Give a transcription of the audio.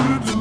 Do -do.